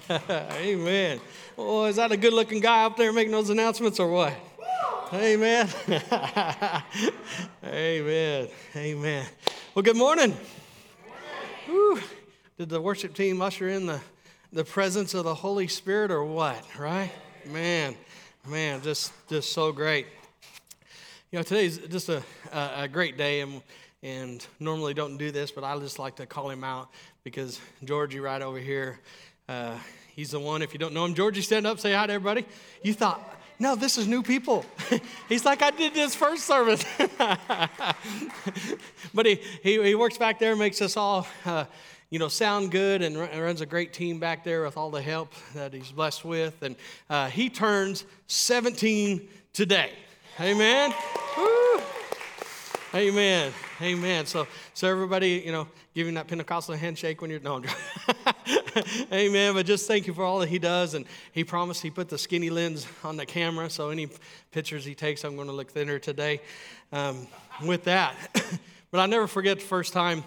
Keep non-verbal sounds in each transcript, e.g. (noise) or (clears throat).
(laughs) Amen. Oh, is that a good looking guy up there making those announcements or what? Amen. (laughs) Amen. Amen. Well, good morning. Whew. Did the worship team usher in the, the presence of the Holy Spirit or what? Right? Man, man, just just so great. You know, today's just a, a, a great day, and, and normally don't do this, but I just like to call him out because Georgie right over here, uh, he's the one. If you don't know him, Georgie, stand up, say hi to everybody. You thought, no, this is new people. (laughs) He's like, I did this first service. (laughs) but he, he, he, works back there, makes us all, uh, you know, sound good and runs a great team back there with all the help that he's blessed with. And uh, he turns 17 today. Amen. Woo. Amen. Amen. So, so everybody, you know, giving that Pentecostal handshake when you're no. (laughs) Amen. But just thank you for all that he does, and he promised he put the skinny lens on the camera, so any pictures he takes, I'm going to look thinner today. Um, with that, (coughs) but I'll never forget the first time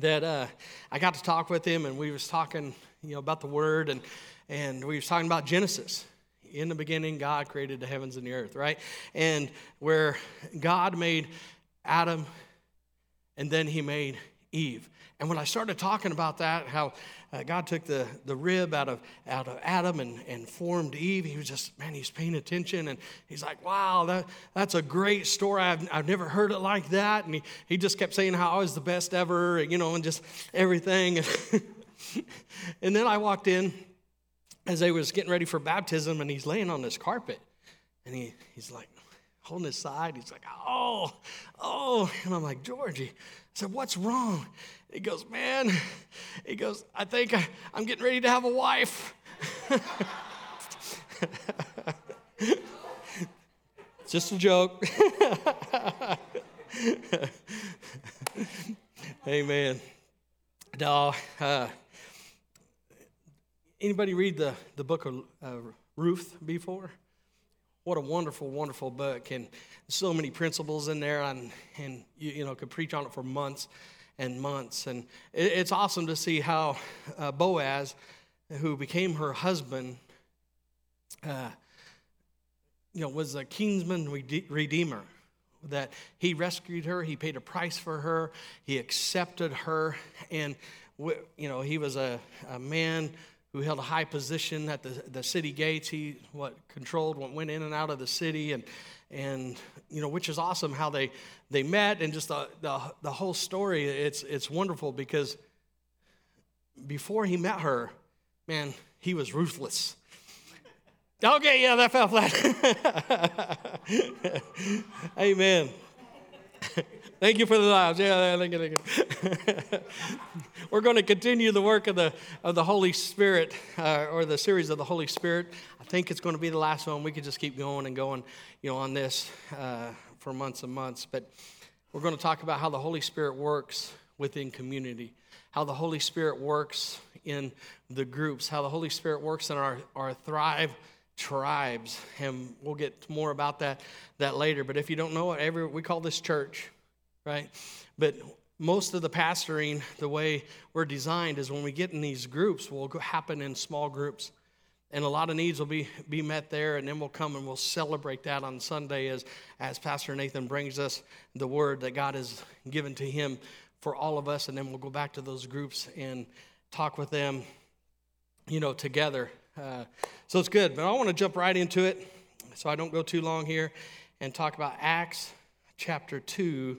that uh, I got to talk with him, and we was talking, you know, about the Word, and and we was talking about Genesis in the beginning god created the heavens and the earth right and where god made Adam, and then he made Eve. And when I started talking about that, how uh, God took the, the rib out of, out of Adam and, and formed Eve, he was just, man, he's paying attention. And he's like, wow, that, that's a great story. I've, I've never heard it like that. And he, he just kept saying how I was the best ever, you know, and just everything. (laughs) and then I walked in as they was getting ready for baptism, and he's laying on this carpet. And he, he's like, holding his side. He's like, oh, oh. And I'm like, Georgie. I said, what's wrong? He goes, man. He goes, I think I, I'm getting ready to have a wife. it's (laughs) Just a joke. (laughs) Amen. No, uh, anybody read the, the book of uh, Ruth before? What a wonderful, wonderful book, and so many principles in there, and and you, you know could preach on it for months and months, and it, it's awesome to see how uh, Boaz, who became her husband, uh, you know, was a kinsman redeemer. That he rescued her, he paid a price for her, he accepted her, and you know he was a, a man who held a high position at the, the city gates. He what controlled what went in and out of the city, and and you know which is awesome how they they met and just the, the, the whole story. It's it's wonderful because before he met her, man, he was ruthless. Okay, yeah, that fell flat. (laughs) Amen. (laughs) Thank you for the lives. Yeah, thank you, thank you. (laughs) We're going to continue the work of the, of the Holy Spirit, uh, or the series of the Holy Spirit. I think it's going to be the last one. We could just keep going and going, you know, on this uh, for months and months. But we're going to talk about how the Holy Spirit works within community, how the Holy Spirit works in the groups, how the Holy Spirit works in our, our Thrive tribes. And we'll get more about that, that later. But if you don't know it, every, we call this church right? But most of the pastoring, the way we're designed, is when we get in these groups, will happen in small groups. And a lot of needs will be, be met there, and then we'll come and we'll celebrate that on Sunday as, as Pastor Nathan brings us the word that God has given to him for all of us. And then we'll go back to those groups and talk with them, you know, together. Uh, so it's good. But I want to jump right into it so I don't go too long here and talk about Acts chapter 2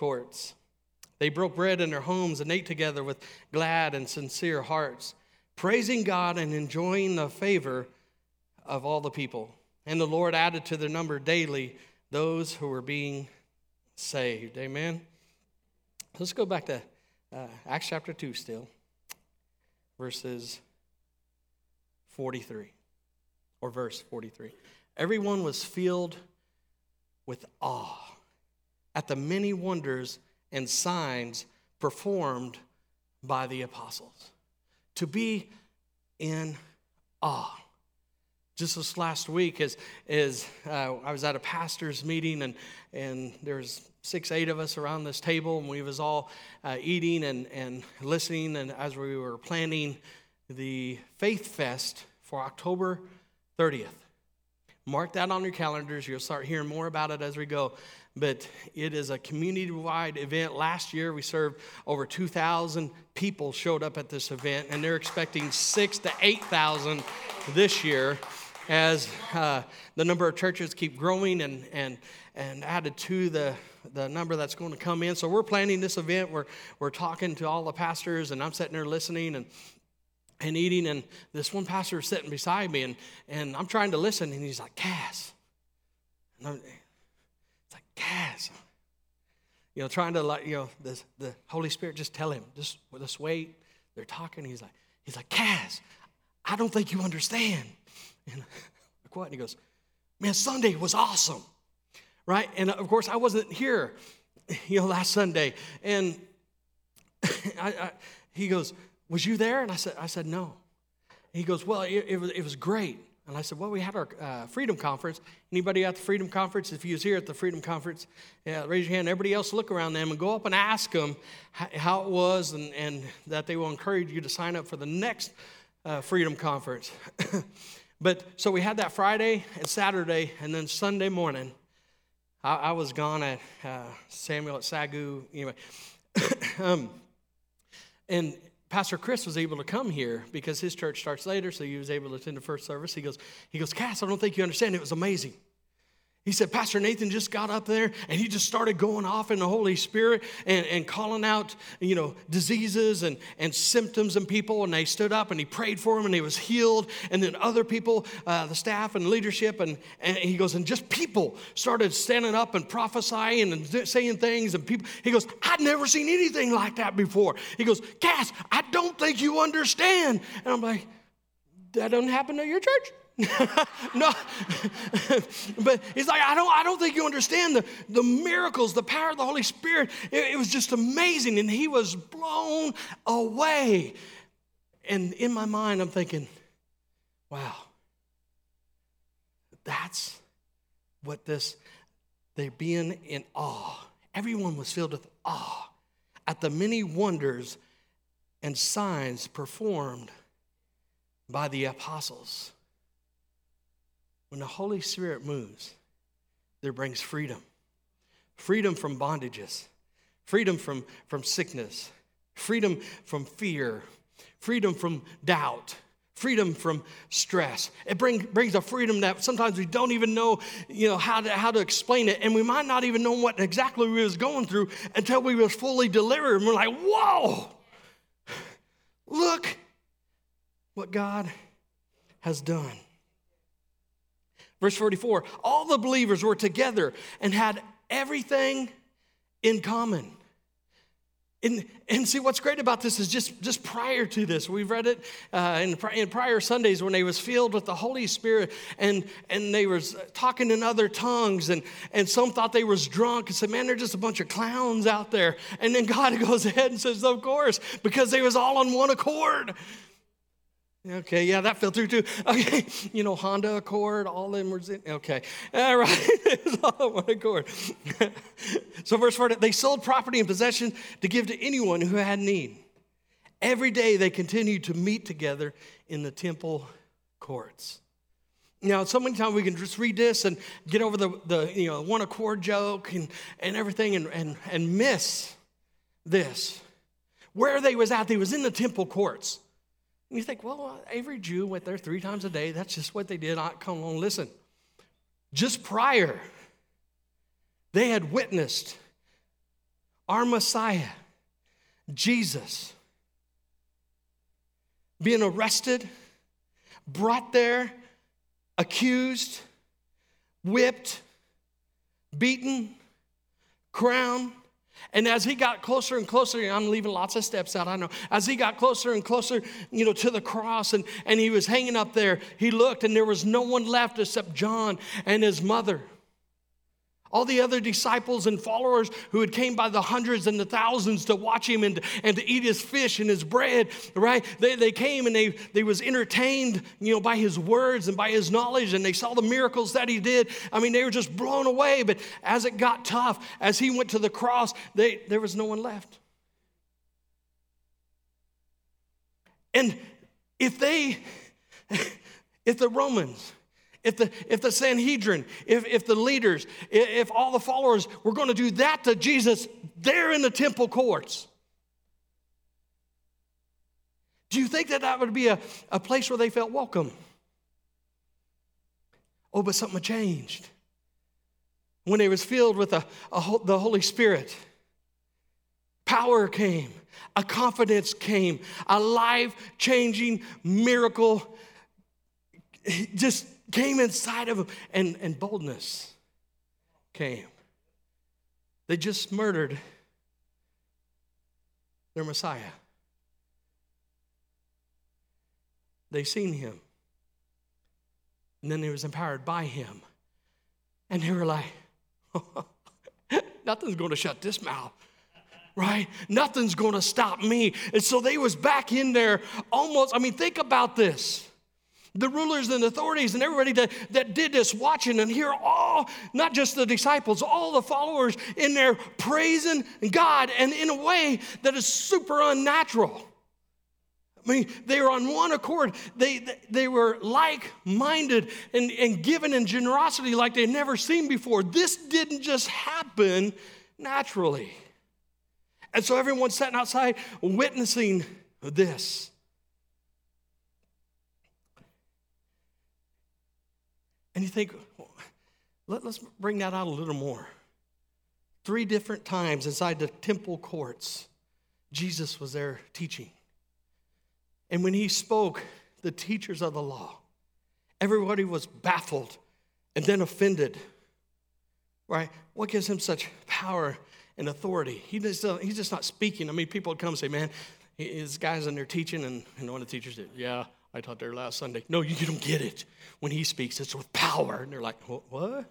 courts. They broke bread in their homes and ate together with glad and sincere hearts, praising God and enjoying the favor of all the people. And the Lord added to their number daily those who were being saved. Amen. Let's go back to uh, Acts chapter 2 still, verses 43, or verse 43. Everyone was filled with awe at the many wonders and signs performed by the apostles. To be in awe. Just this last week, as, as uh, I was at a pastor's meeting, and, and there's six, eight of us around this table, and we was all uh, eating and, and listening, and as we were planning the Faith Fest for October 30th. Mark that on your calendars. You'll start hearing more about it as we go. But it is a community wide event. Last year, we served over 2,000 people showed up at this event, and they're expecting six to 8,000 this year as uh, the number of churches keep growing and, and, and added to the, the number that's going to come in. So we're planning this event. We're, we're talking to all the pastors, and I'm sitting there listening. And and eating, and this one pastor is sitting beside me, and, and I'm trying to listen, and he's like, Cass. And I'm, Cass. You know, trying to like, you know, the, the Holy Spirit just tell him, just, just wait. They're talking. He's like, he's like, Cass, I don't think you understand. And (laughs) like? And he goes, Man, Sunday was awesome. Right? And of course, I wasn't here, you know, last Sunday. And (laughs) I, I, he goes, was you there? And I said, I said, No. And he goes, Well, it, it, was, it was great. And I said, Well, we had our uh, Freedom Conference. Anybody at the Freedom Conference? If you was here at the Freedom Conference, yeah, raise your hand. Everybody else look around them and go up and ask them how it was and, and that they will encourage you to sign up for the next uh, Freedom Conference. (laughs) but so we had that Friday and Saturday, and then Sunday morning, I, I was gone at uh, Samuel at Sagu. Anyway, (coughs) um, and Pastor Chris was able to come here because his church starts later, so he was able to attend the first service. He goes, he goes, Cass, I don't think you understand. It was amazing. He said, Pastor Nathan just got up there and he just started going off in the Holy Spirit and, and calling out, you know, diseases and, and symptoms in people. And they stood up and he prayed for them and he was healed. And then other people, uh, the staff and leadership, and, and he goes, and just people started standing up and prophesying and saying things. And people, he goes, I'd never seen anything like that before. He goes, Cass, I don't think you understand. And I'm like, that doesn't happen at your church? (laughs) no, (laughs) but he's like, I don't, I don't think you understand the, the miracles, the power of the Holy Spirit. It, it was just amazing. And he was blown away. And in my mind, I'm thinking, wow, that's what this, they're being in awe. Everyone was filled with awe at the many wonders and signs performed by the apostles. When the Holy Spirit moves, there brings freedom freedom from bondages, freedom from, from sickness, freedom from fear, freedom from doubt, freedom from stress. It bring, brings a freedom that sometimes we don't even know, you know, how to, how to explain it. And we might not even know what exactly we was going through until we was fully delivered. And we're like, whoa, look what God has done. Verse 44 all the believers were together and had everything in common. And, and see what's great about this is just, just prior to this we've read it uh, in, in prior sundays when they was filled with the holy spirit and, and they was talking in other tongues and, and some thought they was drunk and said man they're just a bunch of clowns out there and then god (laughs) goes ahead and says of course because they was all on one accord Okay, yeah, that fell through too. Okay, (laughs) you know, Honda Accord, all them were in. Okay, all right, (laughs) it's all one accord. (laughs) so, verse 4 they sold property and possession to give to anyone who had need. Every day they continued to meet together in the temple courts. Now, so many times we can just read this and get over the, the you know, one accord joke and, and everything and, and, and miss this. Where they was at, they was in the temple courts. You think, well, every Jew went there three times a day. That's just what they did. I come on, listen. Just prior, they had witnessed our Messiah, Jesus, being arrested, brought there, accused, whipped, beaten, crowned, And as he got closer and closer, I'm leaving lots of steps out, I know. As he got closer and closer, you know, to the cross and, and he was hanging up there, he looked and there was no one left except John and his mother. All the other disciples and followers who had came by the hundreds and the thousands to watch him and, and to eat his fish and his bread, right? They, they came and they, they was entertained, you know, by his words and by his knowledge and they saw the miracles that he did. I mean, they were just blown away. But as it got tough, as he went to the cross, they, there was no one left. And if they, (laughs) if the Romans, if the, if the Sanhedrin, if, if the leaders, if, if all the followers were going to do that to Jesus there in the temple courts, do you think that that would be a, a place where they felt welcome? Oh, but something changed. When they was filled with a, a, the Holy Spirit, power came, a confidence came, a life-changing miracle just came inside of them, and, and boldness came. They just murdered their Messiah. They seen him. And then they was empowered by him. And they were like, (laughs) nothing's going to shut this mouth right nothing's going to stop me and so they was back in there almost i mean think about this the rulers and authorities and everybody that, that did this watching and hear all, not just the disciples, all the followers in there praising God and in a way that is super unnatural. I mean, they were on one accord. They, they were like minded and, and given in generosity like they'd never seen before. This didn't just happen naturally. And so everyone's sitting outside witnessing this. And you think, let, us bring that out a little more. Three different times inside the temple courts, Jesus was there teaching. And when he spoke, the teachers of the law, everybody was baffled and then offended. Right? What gives him such power and authority? He just, uh, he's just not speaking. I mean, people would come and say, man, his guy's in there teaching, and, and one of the teachers said, yeah, I taught there last Sunday. No, you don't get it. When he speaks, it's with power. And they're like, what?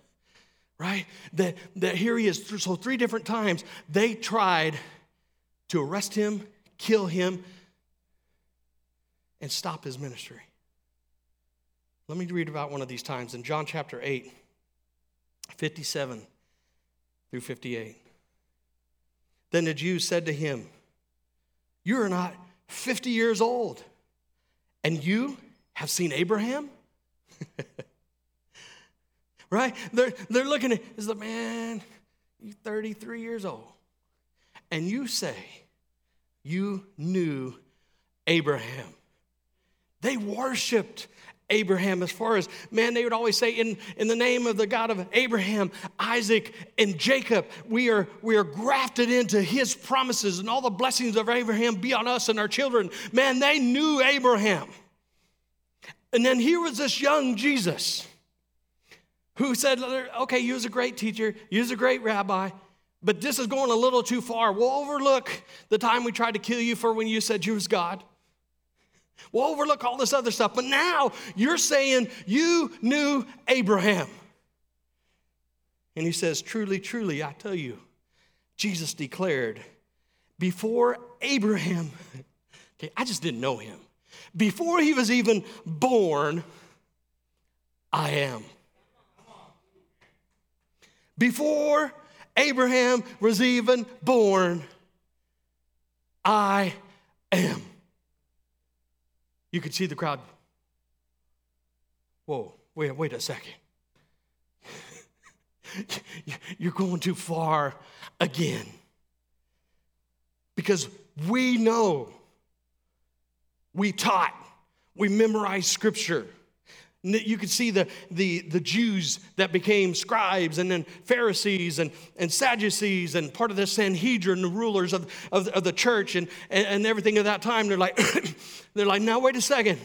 Right? That, that here he is. So, three different times, they tried to arrest him, kill him, and stop his ministry. Let me read about one of these times in John chapter 8, 57 through 58. Then the Jews said to him, You are not 50 years old and you have seen Abraham? (laughs) right? They're, they're looking at, is the man, you 33 years old. And you say, you knew Abraham. They worshiped Abraham as far as, man, they would always say, in, in the name of the God of Abraham, Isaac, and Jacob, we are, we are grafted into his promises and all the blessings of Abraham be on us and our children. Man, they knew Abraham. And then here was this young Jesus who said, okay, you was a great teacher, you was a great rabbi, but this is going a little too far. We'll overlook the time we tried to kill you for when you said you was God. We'll overlook all this other stuff. But now you're saying you knew Abraham. And he says, Truly, truly, I tell you, Jesus declared, before Abraham, (laughs) okay, I just didn't know him. Before he was even born, I am. Before Abraham was even born, I am. You could see the crowd. Whoa, wait, wait a second. (laughs) You're going too far again. Because we know, we taught, we memorized scripture. You could see the, the, the Jews that became scribes and then Pharisees and, and Sadducees and part of the Sanhedrin, the rulers of, of, of the church and, and, and everything at that time. They're like, (coughs) they're like, now wait a second.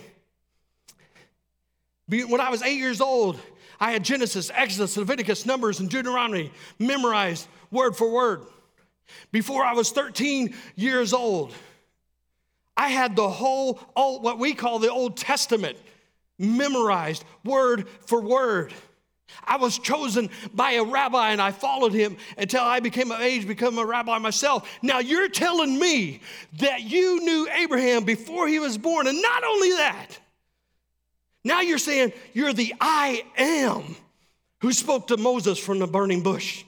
When I was eight years old, I had Genesis, Exodus, Leviticus, Numbers, and Deuteronomy memorized word for word. Before I was 13 years old, I had the whole, old, what we call the Old Testament memorized word for word. I was chosen by a rabbi and I followed him until I became of age, become a rabbi myself. Now you're telling me that you knew Abraham before he was born, and not only that, now you're saying you're the I am who spoke to Moses from the burning bush.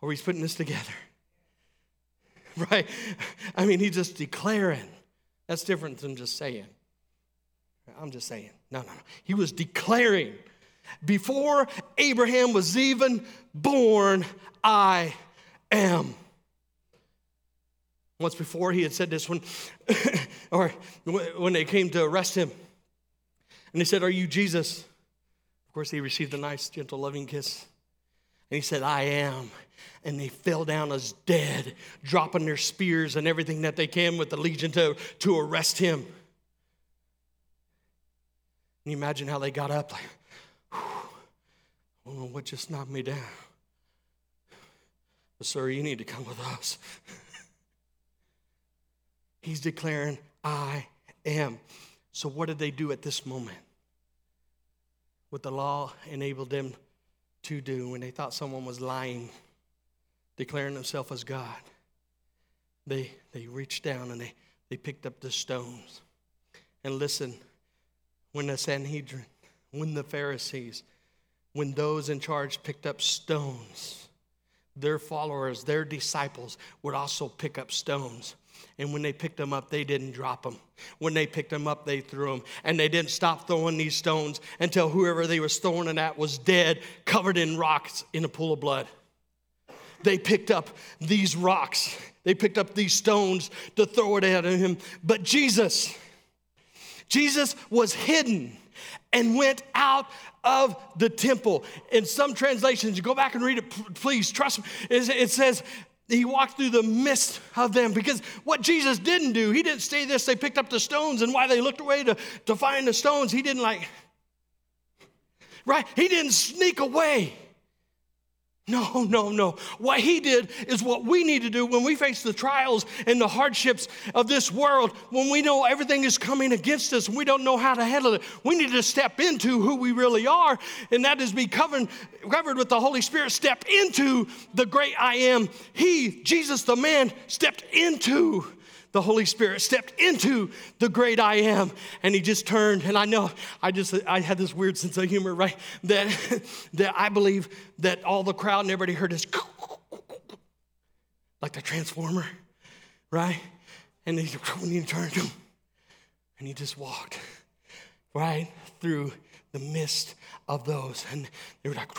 Or he's putting this together. (laughs) Right? I mean, he's just declaring. That's different than just saying. I'm just saying. No, no, no. He was declaring. Before Abraham was even born, I am. Once before, he had said this when, (laughs) or when they came to arrest him. And they said, Are you Jesus? Of course, he received a nice, gentle, loving kiss. And he said, I am. And they fell down as dead, dropping their spears and everything that they can with the legion to, to arrest him. Can you imagine how they got up? Like, oh, what just knocked me down? But, sir, you need to come with us. (laughs) He's declaring, I am. So, what did they do at this moment? What the law enabled them to do when they thought someone was lying, declaring themselves as God? They, they reached down and they, they picked up the stones. And listen, when the Sanhedrin, when the Pharisees, when those in charge picked up stones, their followers, their disciples would also pick up stones. And when they picked them up, they didn't drop them. When they picked them up, they threw them. And they didn't stop throwing these stones until whoever they was throwing it at was dead, covered in rocks in a pool of blood. They picked up these rocks. They picked up these stones to throw it at him. But Jesus, Jesus was hidden and went out of the temple. In some translations, you go back and read it, please trust me. It says he walked through the midst of them because what Jesus didn't do, he didn't stay this. They picked up the stones, and while they looked away to, to find the stones, he didn't like, right? He didn't sneak away. No, no, no. What he did is what we need to do when we face the trials and the hardships of this world, when we know everything is coming against us and we don't know how to handle it. We need to step into who we really are, and that is be covered, covered with the Holy Spirit. Step into the great I am. He, Jesus the man, stepped into the Holy Spirit stepped into the great I am and he just turned. And I know I just I had this weird sense of humor, right? That (laughs) that I believe that all the crowd and everybody heard this (laughs) like the transformer, right? And he, (laughs) he turned him and he just walked right through the midst of those. And they were like,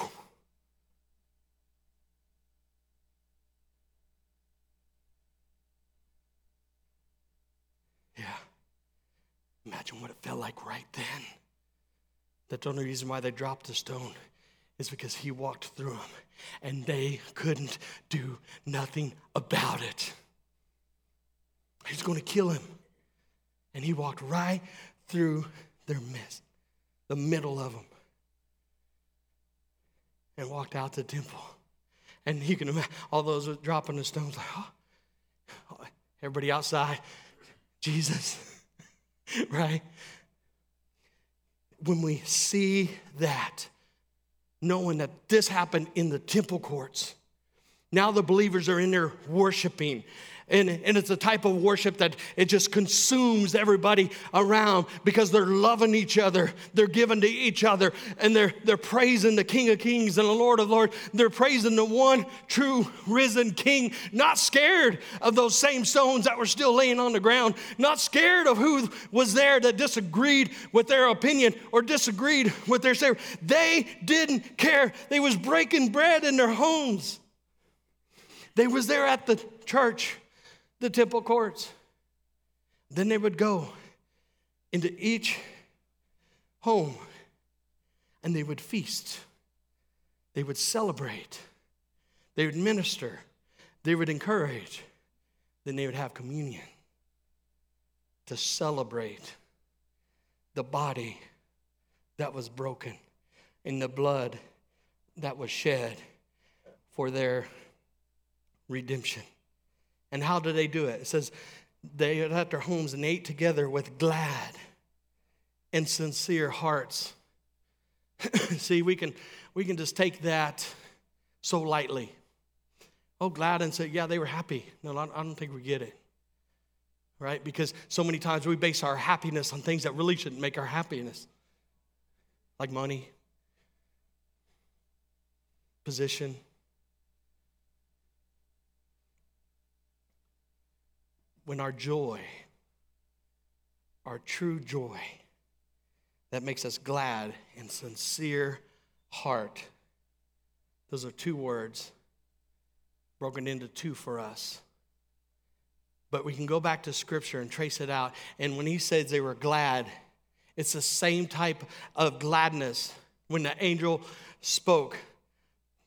Imagine what it felt like right then. That's the only reason why they dropped the stone is because he walked through them and they couldn't do nothing about it. He's going to kill him. And he walked right through their midst, the middle of them, and walked out the temple. And you can imagine all those dropping the stones, like, oh, everybody outside, Jesus. (laughs) right? When we see that, knowing that this happened in the temple courts, now the believers are in there worshiping and, and it's a type of worship that it just consumes everybody around because they're loving each other. They're giving to each other and they're, they're praising the King of Kings and the Lord of Lords. They're praising the one true risen King, not scared of those same stones that were still laying on the ground, not scared of who was there that disagreed with their opinion or disagreed with their Savior. They didn't care. They was breaking bread in their homes. They was there at the church the temple courts. Then they would go into each home and they would feast. They would celebrate. They would minister. They would encourage. Then they would have communion to celebrate the body that was broken and the blood that was shed for their redemption. And how did they do it? It says they at their homes and ate together with glad and sincere hearts. (clears throat) See, we can we can just take that so lightly. Oh, glad and say, yeah, they were happy. No, I don't think we get it. Right? Because so many times we base our happiness on things that really shouldn't make our happiness, like money, position. When our joy, our true joy, that makes us glad and sincere heart. Those are two words broken into two for us. But we can go back to scripture and trace it out. And when he says they were glad, it's the same type of gladness when the angel spoke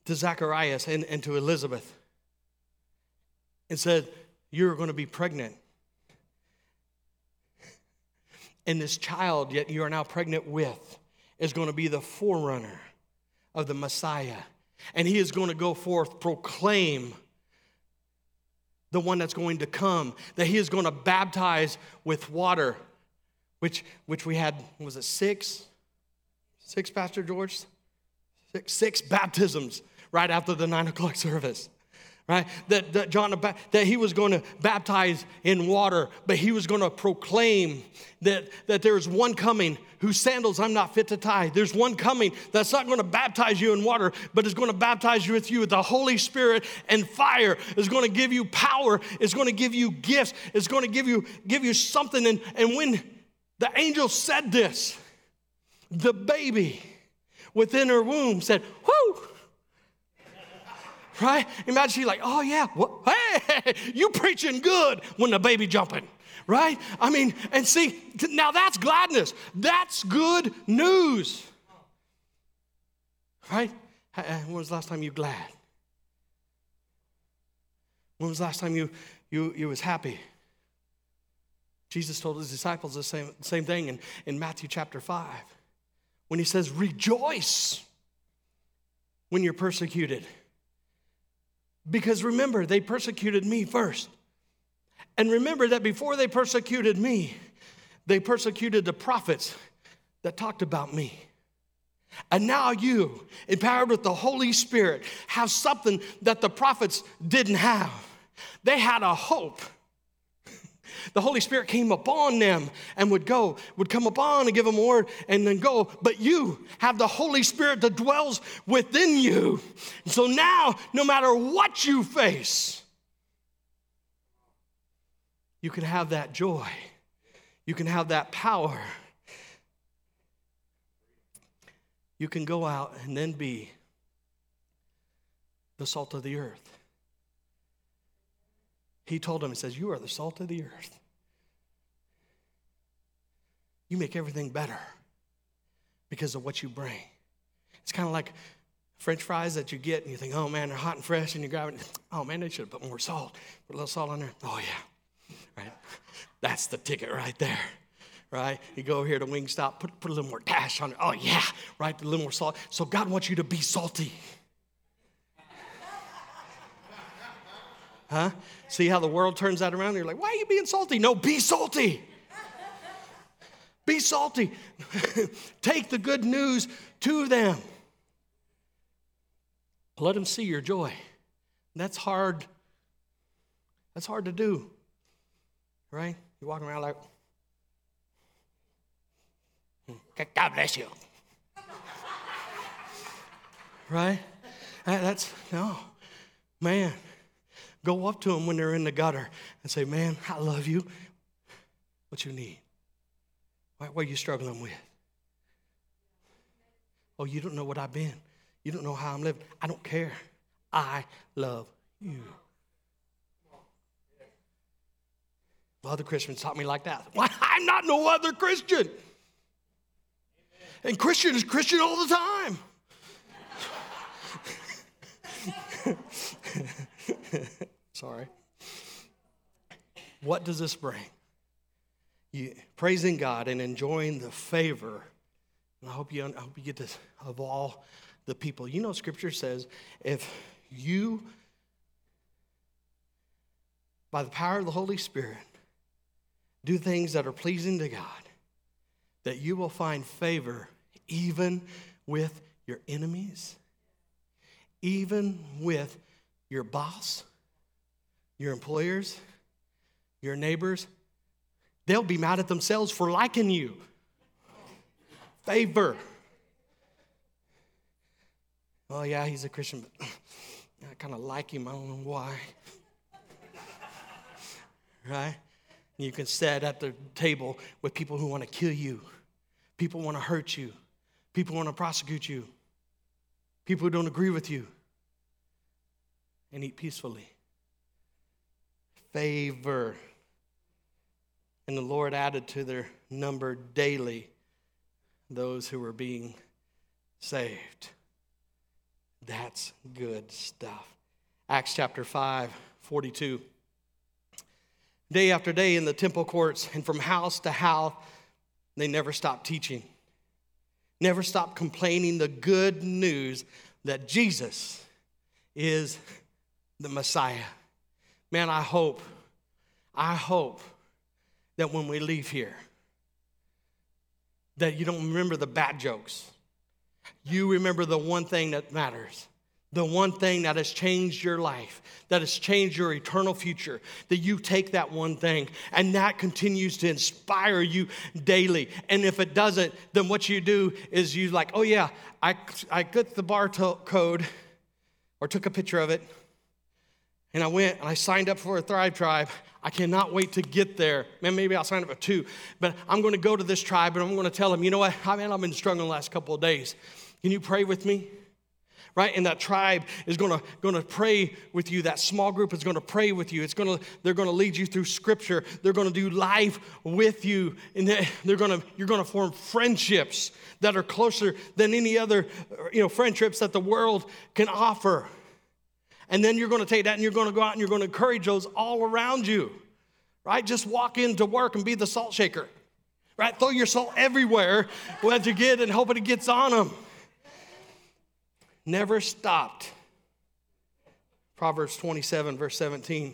to Zacharias and, and to Elizabeth and said, You're going to be pregnant. And this child, yet you are now pregnant with, is going to be the forerunner of the Messiah. And he is going to go forth, proclaim the one that's going to come, that he is going to baptize with water, which, which we had, was it six? Six, Pastor George? Six, six baptisms right after the nine o'clock service right? That, that John, that he was going to baptize in water, but he was going to proclaim that, that there's one coming whose sandals I'm not fit to tie. There's one coming that's not going to baptize you in water, but is going to baptize you with you with the Holy Spirit and fire. Is going to give you power. Is going to give you gifts. Is going to give you give you something. And, and when the angel said this, the baby within her womb said, "Whoo." Right? Imagine she's like, oh yeah, hey, (laughs) you preaching good when the baby jumping, right? I mean, and see, now that's gladness. That's good news, right? When was the last time you glad? When was the last time you you you was happy? Jesus told his disciples the same, same thing in, in Matthew chapter 5 when he says, Rejoice when you're persecuted. Because remember, they persecuted me first. And remember that before they persecuted me, they persecuted the prophets that talked about me. And now you, empowered with the Holy Spirit, have something that the prophets didn't have. They had a hope the Holy Spirit came upon them and would go, would come upon and give them word and then go. But you have the Holy Spirit that dwells within you. So now, no matter what you face, you can have that joy. You can have that power. You can go out and then be the salt of the earth. He told him, He says, You are the salt of the earth. You make everything better because of what you bring. It's kind of like French fries that you get and you think, oh man, they're hot and fresh, and you grab it. Oh man, they should have put more salt. Put a little salt on there. Oh yeah, right. That's the ticket right there. Right? You go over here to Wingstop, put, put a little more dash on it. Oh yeah, right, a little more salt. So God wants you to be salty. Huh? See how the world turns that around? You're like, why are you being salty? No, be salty. Be salty. (laughs) Take the good news to them. Let them see your joy. That's hard. That's hard to do. Right? You're walking around like, God bless you. (laughs) right? That's, no. Man, go up to them when they're in the gutter and say, Man, I love you. What you need? What are you struggling with? Oh, you don't know what I've been. You don't know how I'm living. I don't care. I love you. Other Christians taught me like that. (laughs) Why? I'm not no other Christian. And Christian is Christian all the time. (laughs) Sorry. What does this bring? you, praising God and enjoying the favor. And I hope you, I hope you get this of all the people. You know, Scripture says if you by the power of the Holy Spirit, do things that are pleasing to God, that you will find favor even with your enemies, even with your boss, your employers, your neighbors. They'll be mad at themselves for liking you. Favor. Oh, yeah, he's a Christian, but (clears throat) I kind of like him. I don't know why. right? You can sit at the table with people who want to kill you, people want to hurt you, people want to prosecute you, people who don't agree with you, and eat peacefully. Favor. And the Lord added to their number daily those who were being saved. That's good stuff. Acts chapter 5, 42. Day after day in the temple courts and from house to house, they never stopped teaching, never stopped complaining the good news that Jesus is the Messiah. Man, I hope, I hope that when we leave here, that you don't remember the bad jokes. You remember the one thing that matters the one thing that has changed your life, that has changed your eternal future, that you take that one thing and that continues to inspire you daily. And if it doesn't, then what you do is you like, oh yeah, I, I got the bar to- code or took a picture of it and I went and I signed up for a Thrive Tribe. I cannot wait to get there. Man, maybe I'll sign up for two, but I'm going to go to this tribe and I'm going to tell them, you know what? I mean, I've been struggling the last couple of days. Can you pray with me? right? And that tribe is gonna, gonna pray with you. That small group is gonna pray with you. It's gonna, they're gonna lead you through scripture. They're gonna do life with you. And they're gonna, you're gonna form friendships that are closer than any other, you know, friendships that the world can offer. And then you're gonna take that and you're gonna go out and you're gonna encourage those all around you, right? Just walk into work and be the salt shaker, right? Throw your salt everywhere that you get and hope it gets on them never stopped. Proverbs 27, verse 17,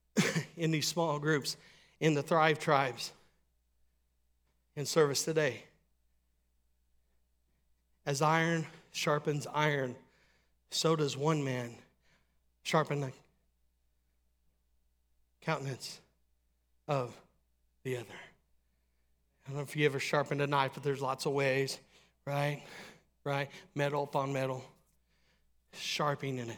(laughs) in these small groups, in the Thrive tribes, in service today. As iron sharpens iron, so does one man sharpen the countenance of the other. I don't know if you ever sharpened a knife, but there's lots of ways, right? right? Metal upon metal, sharpening it.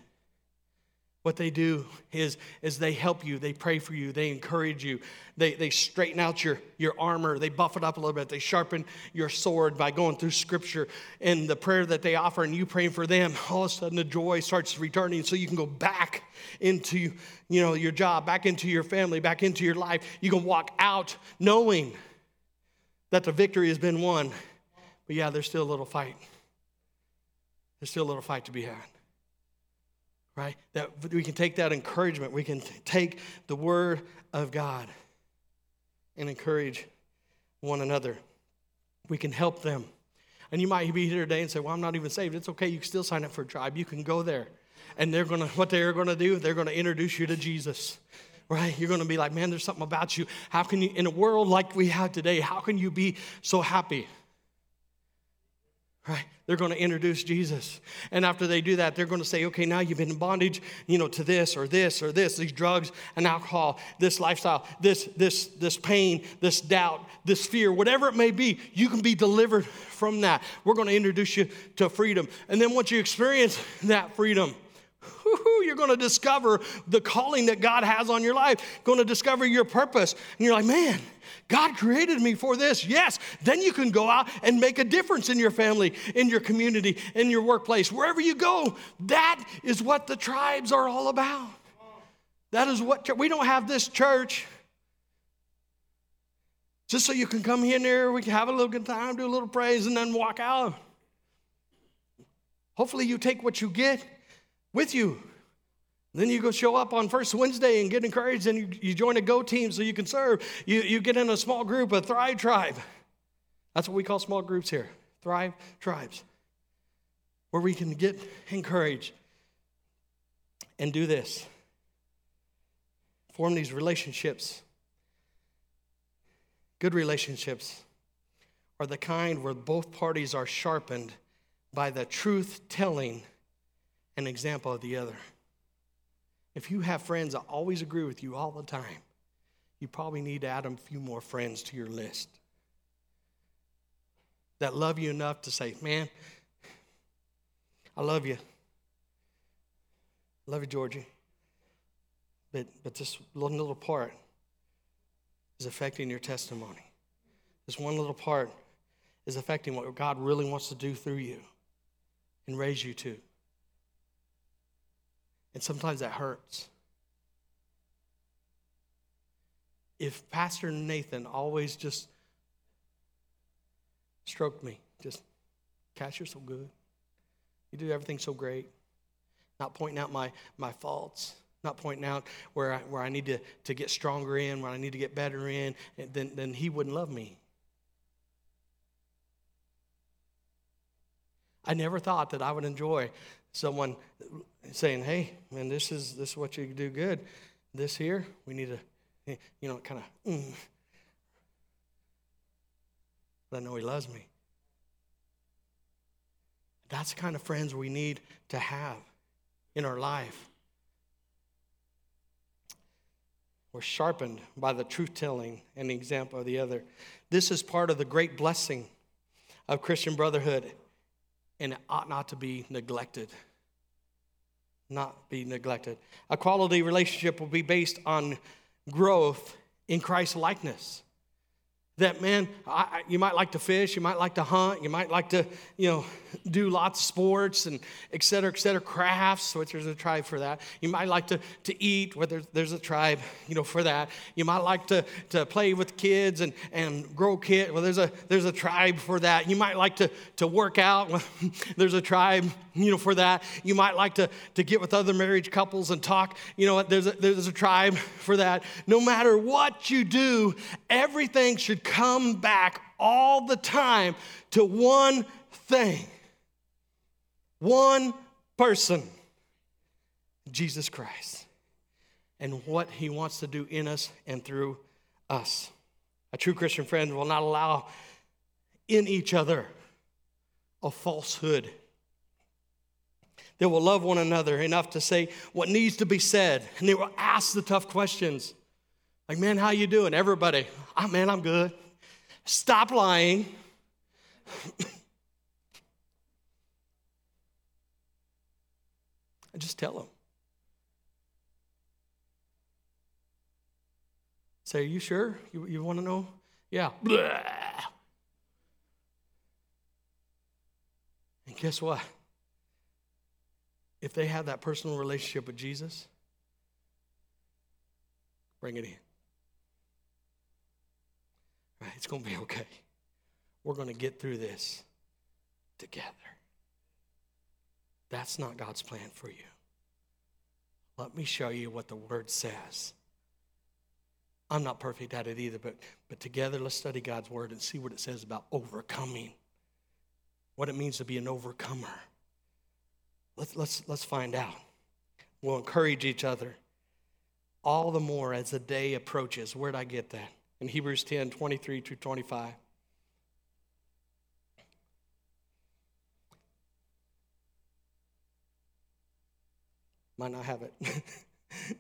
What they do is, is they help you, they pray for you, they encourage you, they, they straighten out your, your armor, they buff it up a little bit, they sharpen your sword by going through scripture and the prayer that they offer and you praying for them. All of a sudden the joy starts returning so you can go back into you know your job, back into your family, back into your life. You can walk out knowing that the victory has been won. But yeah, there's still a little fight there's still a little fight to be had. Right? That we can take that encouragement, we can take the word of God and encourage one another. We can help them. And you might be here today and say, Well, I'm not even saved. It's okay. You can still sign up for a tribe. You can go there. And they're gonna what they're gonna do, they're gonna introduce you to Jesus. Right? You're gonna be like, man, there's something about you. How can you, in a world like we have today, how can you be so happy? Right they're going to introduce jesus. And after they do that they're going to say okay now you've been in bondage you know to this or this or this these drugs and alcohol this lifestyle this this this pain this doubt this fear whatever it may be you can be delivered from that. We're going to introduce you to freedom. And then once you experience that freedom you're going to discover the calling that God has on your life, going to discover your purpose. And you're like, man, God created me for this. Yes. Then you can go out and make a difference in your family, in your community, in your workplace, wherever you go. That is what the tribes are all about. That is what we don't have this church just so you can come here, we can have a little good time, do a little praise, and then walk out. Hopefully, you take what you get with you. Then you go show up on first Wednesday and get encouraged, and you, you join a Go team so you can serve. You, you get in a small group, a Thrive tribe. That's what we call small groups here Thrive tribes, where we can get encouraged and do this Form these relationships. Good relationships are the kind where both parties are sharpened by the truth telling an example of the other. If you have friends that always agree with you all the time, you probably need to add a few more friends to your list that love you enough to say, Man, I love you. Love you, Georgie. But, but this one little part is affecting your testimony. This one little part is affecting what God really wants to do through you and raise you to. And sometimes that hurts. If Pastor Nathan always just stroked me, just, Cash, you're so good. You do everything so great. Not pointing out my, my faults, not pointing out where I, where I need to, to get stronger in, where I need to get better in, then, then he wouldn't love me. I never thought that I would enjoy someone saying, "Hey, man, this is this is what you do good. This here, we need to, you know, kind of." Mm. But I know He loves me. That's the kind of friends we need to have in our life. We're sharpened by the truth telling and the example of the other. This is part of the great blessing of Christian brotherhood and it ought not to be neglected. Not be neglected. A quality relationship will be based on growth in Christ likeness that man I, you might like to fish you might like to hunt you might like to you know do lots of sports and et cetera et cetera crafts which there's a tribe for that. You might like to, to eat whether there's, a tribe you know for that. You might like to, to play with kids and, and grow kids well there's a there's a tribe for that. You might like to, to work out (laughs) there's a tribe you know for that you might like to, to get with other marriage couples and talk you know there's a, there's a tribe (laughs) for that no matter what you do everything should come back all the time to one thing, one person Jesus Christ, and what he wants to do in us and through us. A true Christian friend will not allow in each other a falsehood. They will love one another enough to say what needs to be said, and they will ask the tough questions. Like, man, how you doing? Everybody, oh, man, I'm good. Stop lying. and (laughs) just tell them. Say, are you sure? You, you want to know? Yeah. Blah. And guess what? If they have that personal relationship with Jesus, bring it in. Right, it's going to be (laughs) okay. We're going to get through this together. That's not God's plan for you. Let me show you what the word says. I'm not perfect at it either, but, but together let's study God's word and see what it says about overcoming, what it means to be an overcomer. Let's, let's, let's find out. We'll encourage each other all the more as the day approaches. Where'd I get that? in Hebrews 10 23 to 25. Might not have it. (laughs)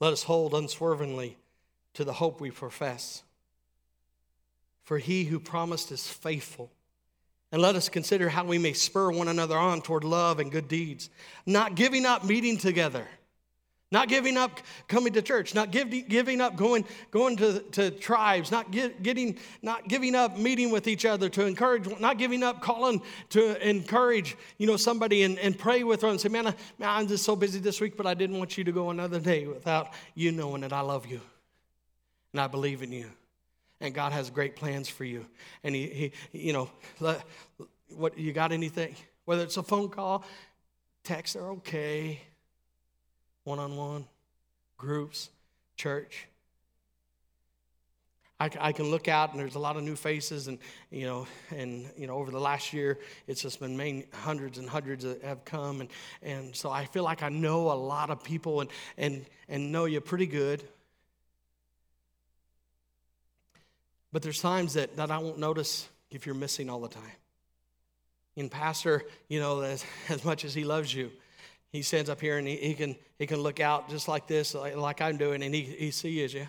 Let us hold unswervingly to the hope we profess. For he who promised is faithful. And let us consider how we may spur one another on toward love and good deeds, not giving up meeting together. Not giving up coming to church, not give, giving up going, going to, to tribes, not get, getting, not giving up meeting with each other to encourage, not giving up calling to encourage, you know, somebody and, and pray with them and say, man, I, man, I'm just so busy this week, but I didn't want you to go another day without you knowing that I love you and I believe in you. And God has great plans for you. And he, he you know, what you got anything? Whether it's a phone call, text are okay one on one, groups, church. I, I, can look out and there's a lot of new faces and you know and you know over the last year it's just been main, hundreds and hundreds that have come and and so I feel like I know a lot of people and and and know you pretty good. But there's times that, that I won't notice if you're missing all the time. In Pastor, you know, as, (laughs) as much as he loves you, he stands up here and he, he, can, he can look out just like this, like, like I'm doing, and he, he sees you.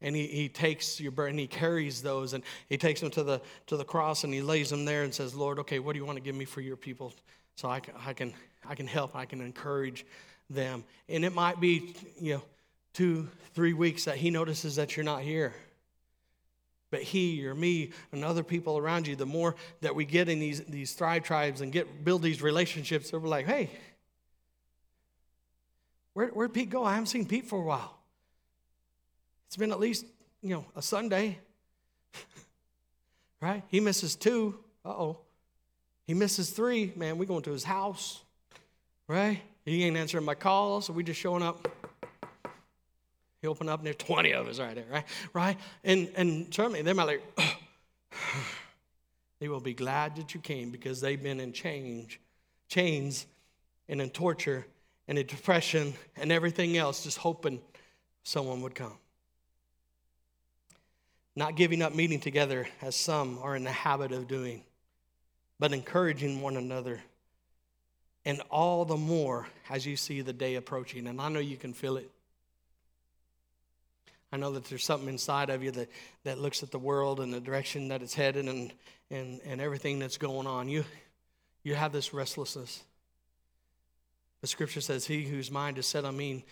And he, he takes your burden, he carries those, and he takes them to the, to the cross and he lays them there and says, Lord, okay, what do you want to give me for your people? So I can, I can, I can help, I can encourage them. And it might be, you know, two, three weeks that he notices that you're not here. But he or me and other people around you, the more that we get in these, these thrive tribes and get build these relationships, they're like, hey, where, where'd Pete go? I haven't seen Pete for a while. It's been at least, you know, a Sunday. (laughs) right? He misses two. Uh-oh. He misses three. Man, we going to his house. Right? He ain't answering my calls, so we just showing up. He opened up and there's 20 of us right there, right? Right? And and certainly they might like, (sighs) they will be glad that you came because they've been in change, chains and in torture and in depression and everything else, just hoping someone would come. Not giving up meeting together as some are in the habit of doing, but encouraging one another. And all the more as you see the day approaching. And I know you can feel it. I know that there's something inside of you that, that looks at the world and the direction that it's headed and, and, and everything that's going on. You, you have this restlessness. The scripture says, He whose mind is set on me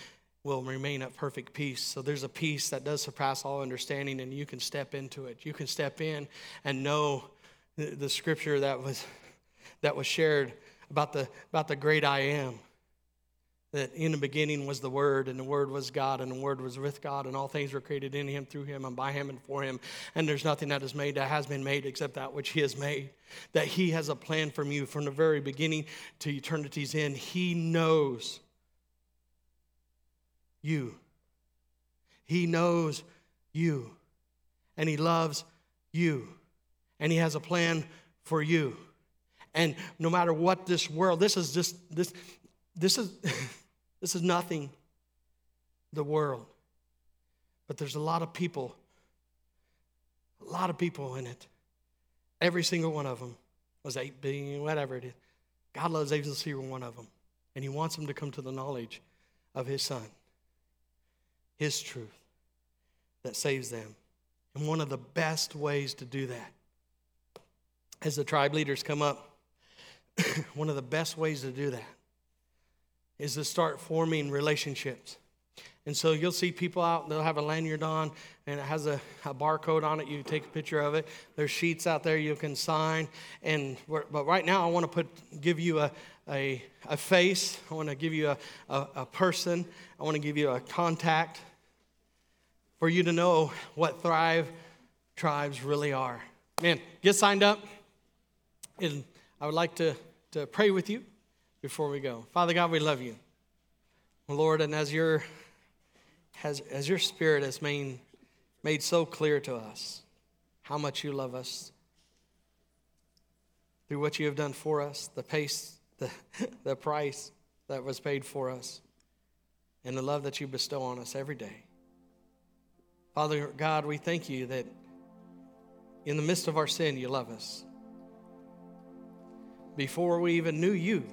will remain at perfect peace. So there's a peace that does surpass all understanding, and you can step into it. You can step in and know the, the scripture that was, that was shared about the, about the great I am that in the beginning was the Word, and the Word was God, and the Word was with God, and all things were created in Him, through Him, and by Him, and for Him. And there's nothing that is made that has been made except that which He has made. That He has a plan from you from the very beginning to eternity's end. He knows you. He knows you. And He loves you. And He has a plan for you. And no matter what this world, this is just, this, this is. (laughs) This is nothing, the world. But there's a lot of people, a lot of people in it. Every single one of them was 8 billion, whatever it is. God loves every single one of them. And He wants them to come to the knowledge of His Son, His truth that saves them. And one of the best ways to do that, as the tribe leaders come up, (coughs) one of the best ways to do that is to start forming relationships. And so you'll see people out, they'll have a lanyard on and it has a, a, barcode on it. You take a picture of it. There's sheets out there you can sign. And but right now I want to put give you a, a, a face. I want to give you a, a, a person. I want to give you a contact for you to know what Thrive tribes really are. Man, get signed up. And I would like to, to pray with you before we go. Father God, we love you. Lord, and as your, as, as your spirit has made, made so clear to us how much you love us through what you have done for us, the pace, the, (laughs) the price that was paid for us, and the love that you bestow on us every day. Father God, we thank you that in the midst of our sin, you love us. Before we even knew you,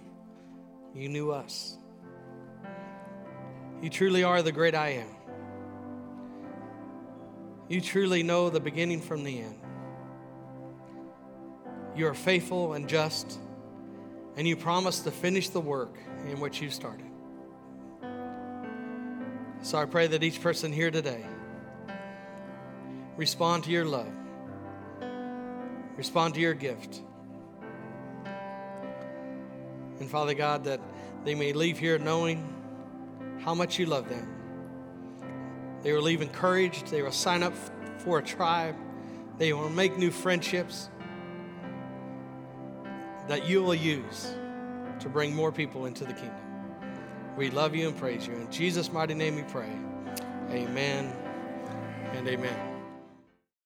you knew us. You truly are the great I am. You truly know the beginning from the end. You are faithful and just, and you promise to finish the work in which you started. So I pray that each person here today respond to your love, respond to your gift and Father God, that they may leave here knowing how much you love them. They will leave encouraged. They will sign up for a tribe. They will make new friendships that you will use to bring more people into the kingdom. We love you and praise you. In Jesus' mighty name we pray. Amen and amen.